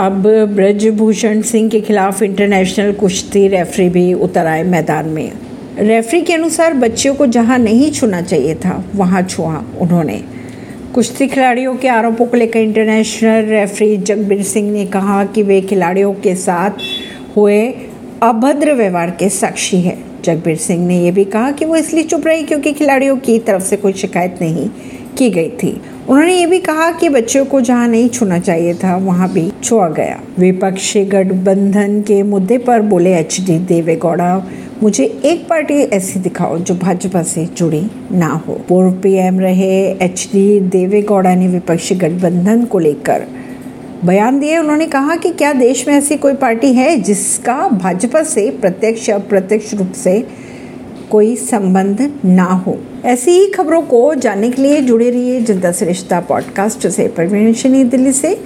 अब ब्रजभूषण सिंह के खिलाफ इंटरनेशनल कुश्ती रेफरी भी उतर आए मैदान में। रेफरी के अनुसार बच्चियों को जहाँ नहीं छूना चाहिए था, वहाँ छुआ उन्होंने। कुश्ती खिलाड़ियों के आरोपों को लेकर इंटरनेशनल रेफरी जगबीर सिंह ने कहा कि वे खिलाड़ियों के साथ हुए अभद्र व्यवहार के साक्षी है। जगबीर सिंह ने यह भी कहा कि वो इसलिए चुप रही क्योंकि खिलाड़ियों की तरफ़ से कोई शिकायत नहीं की गई थी। उन्होंने ये भी कहा कि बच्चों को जहाँ नहीं छूना चाहिए था, वहाँ भी छुआ गया। विपक्षी गठबंधन के मुद्दे पर बोले एच डी देवेगौड़ा, मुझे एक पार्टी ऐसी दिखाओ जो भाजपा से जुड़ी ना हो। पूर्व पीएम रहे एच डी देवेगौड़ा ने विपक्षी गठबंधन को लेकर बयान दिए। उन्होंने कहा कि क्या देश में ऐसी कोई पार्टी है जिसका भाजपा से प्रत्यक्ष अप्रत्यक्ष रूप से कोई संबंध ना हो। ऐसी ही खबरों को जानने के लिए जुड़े रहिए जनता श्रेष्ठता पॉडकास्ट से। परवीन दिल्ली से।